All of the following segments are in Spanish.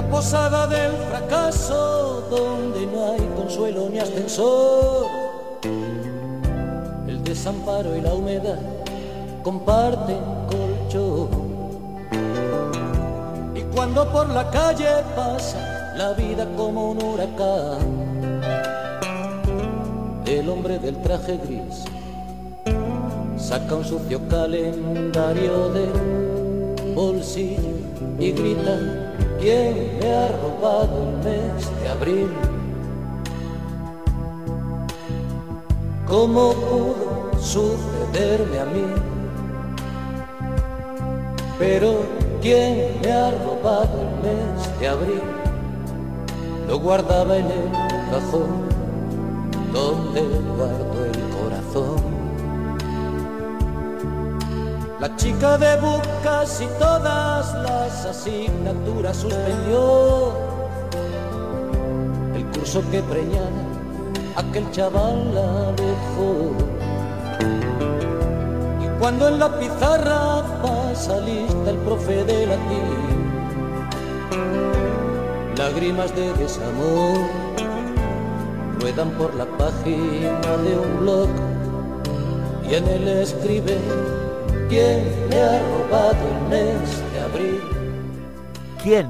posada del fracaso donde no hay consuelo ni ascensor. El desamparo y la humedad comparten colchón. Y cuando por la calle pasa la vida como un huracán, el hombre del traje gris saca un sucio calendario de bolsillo y grita, ¿quién me ha robado el mes de abril? ¿Cómo pudo sucederme a mí? Pero ¿quién me ha robado el mes de abril? Lo guardaba en el cajón donde guardo el corazón. La chica de bucas y todas las asignaturas suspendió el curso que preñara aquel chaval la dejó. Y cuando en la pizarra pasa lista el profe de latín, lágrimas de desamor ruedan por la página de un blog y en él escribe quién me ha robado el mes de abril. ¿Quién?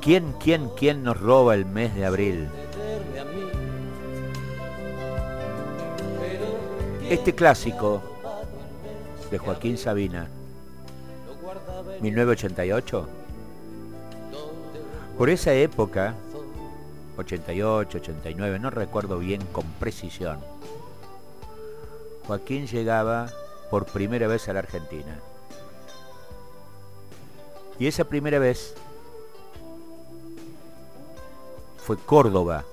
¿Quién, quién, quién nos roba el mes de abril? Este clásico de Joaquín Sabina, 1988, por esa época, 88, 89, no recuerdo bien con precisión, Joaquín llegaba por primera vez a la Argentina. Y esa primera vez fue Córdoba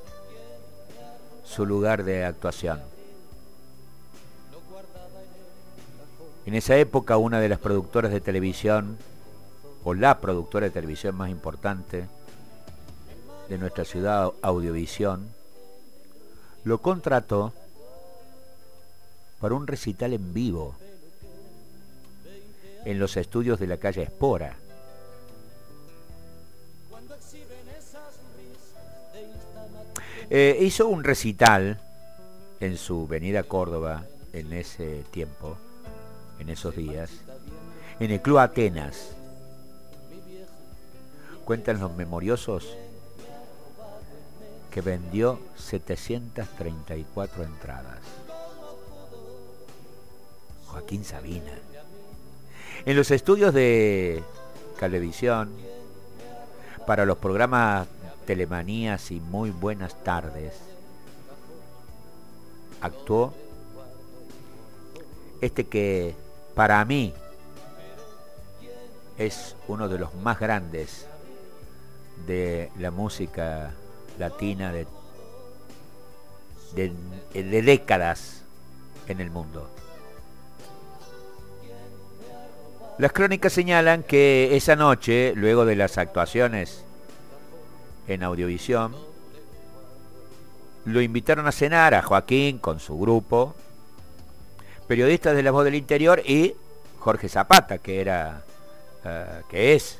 su lugar de actuación. En esa época una de las productoras de televisión, o la productora de televisión más importante de nuestra ciudad, Audiovisión, lo contrató para un recital en vivo en los estudios de la calle Espora. Eh, hizo un recital en su venida a Córdoba en ese tiempo, en esos días, en el Club Atenas. Cuentan los memoriosos que vendió 734 entradas. Joaquín Sabina. En los estudios de televisión, para los programas Telemanías y Muy Buenas Tardes, actuó este que para mí es uno de los más grandes de la música latina de, de, de décadas en el mundo. Las crónicas señalan que esa noche, luego de las actuaciones en Audiovisión, lo invitaron a cenar a Joaquín con su grupo, periodistas de La Voz del Interior y Jorge Zapata, que era eh, que es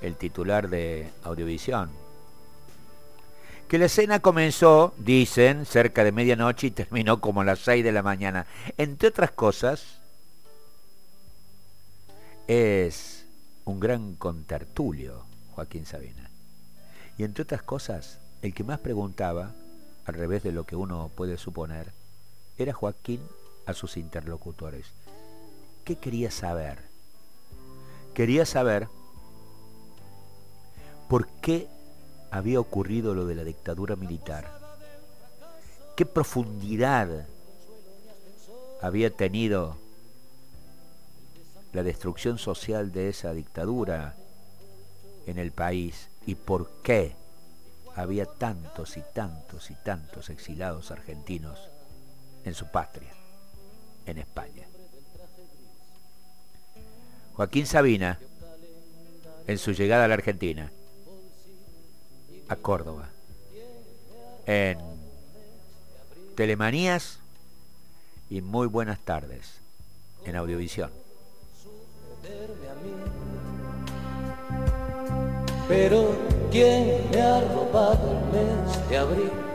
el titular de Audiovisión. Que la cena comenzó, dicen, cerca de medianoche y terminó como a las 6 de la mañana. Entre otras cosas, es un gran contertulio, Joaquín Sabina. Y entre otras cosas, el que más preguntaba, al revés de lo que uno puede suponer, era Joaquín a sus interlocutores. ¿Qué quería saber? Quería saber por qué había ocurrido lo de la dictadura militar. ¿Qué profundidad había tenido la destrucción social de esa dictadura en el país y por qué había tantos y tantos y tantos exilados argentinos en su patria, en España. Joaquín Sabina, en su llegada a la Argentina, a Córdoba, en Telemanías y muy buenas tardes en Audiovisión. Pero ¿quién me ha robado el mes de abril?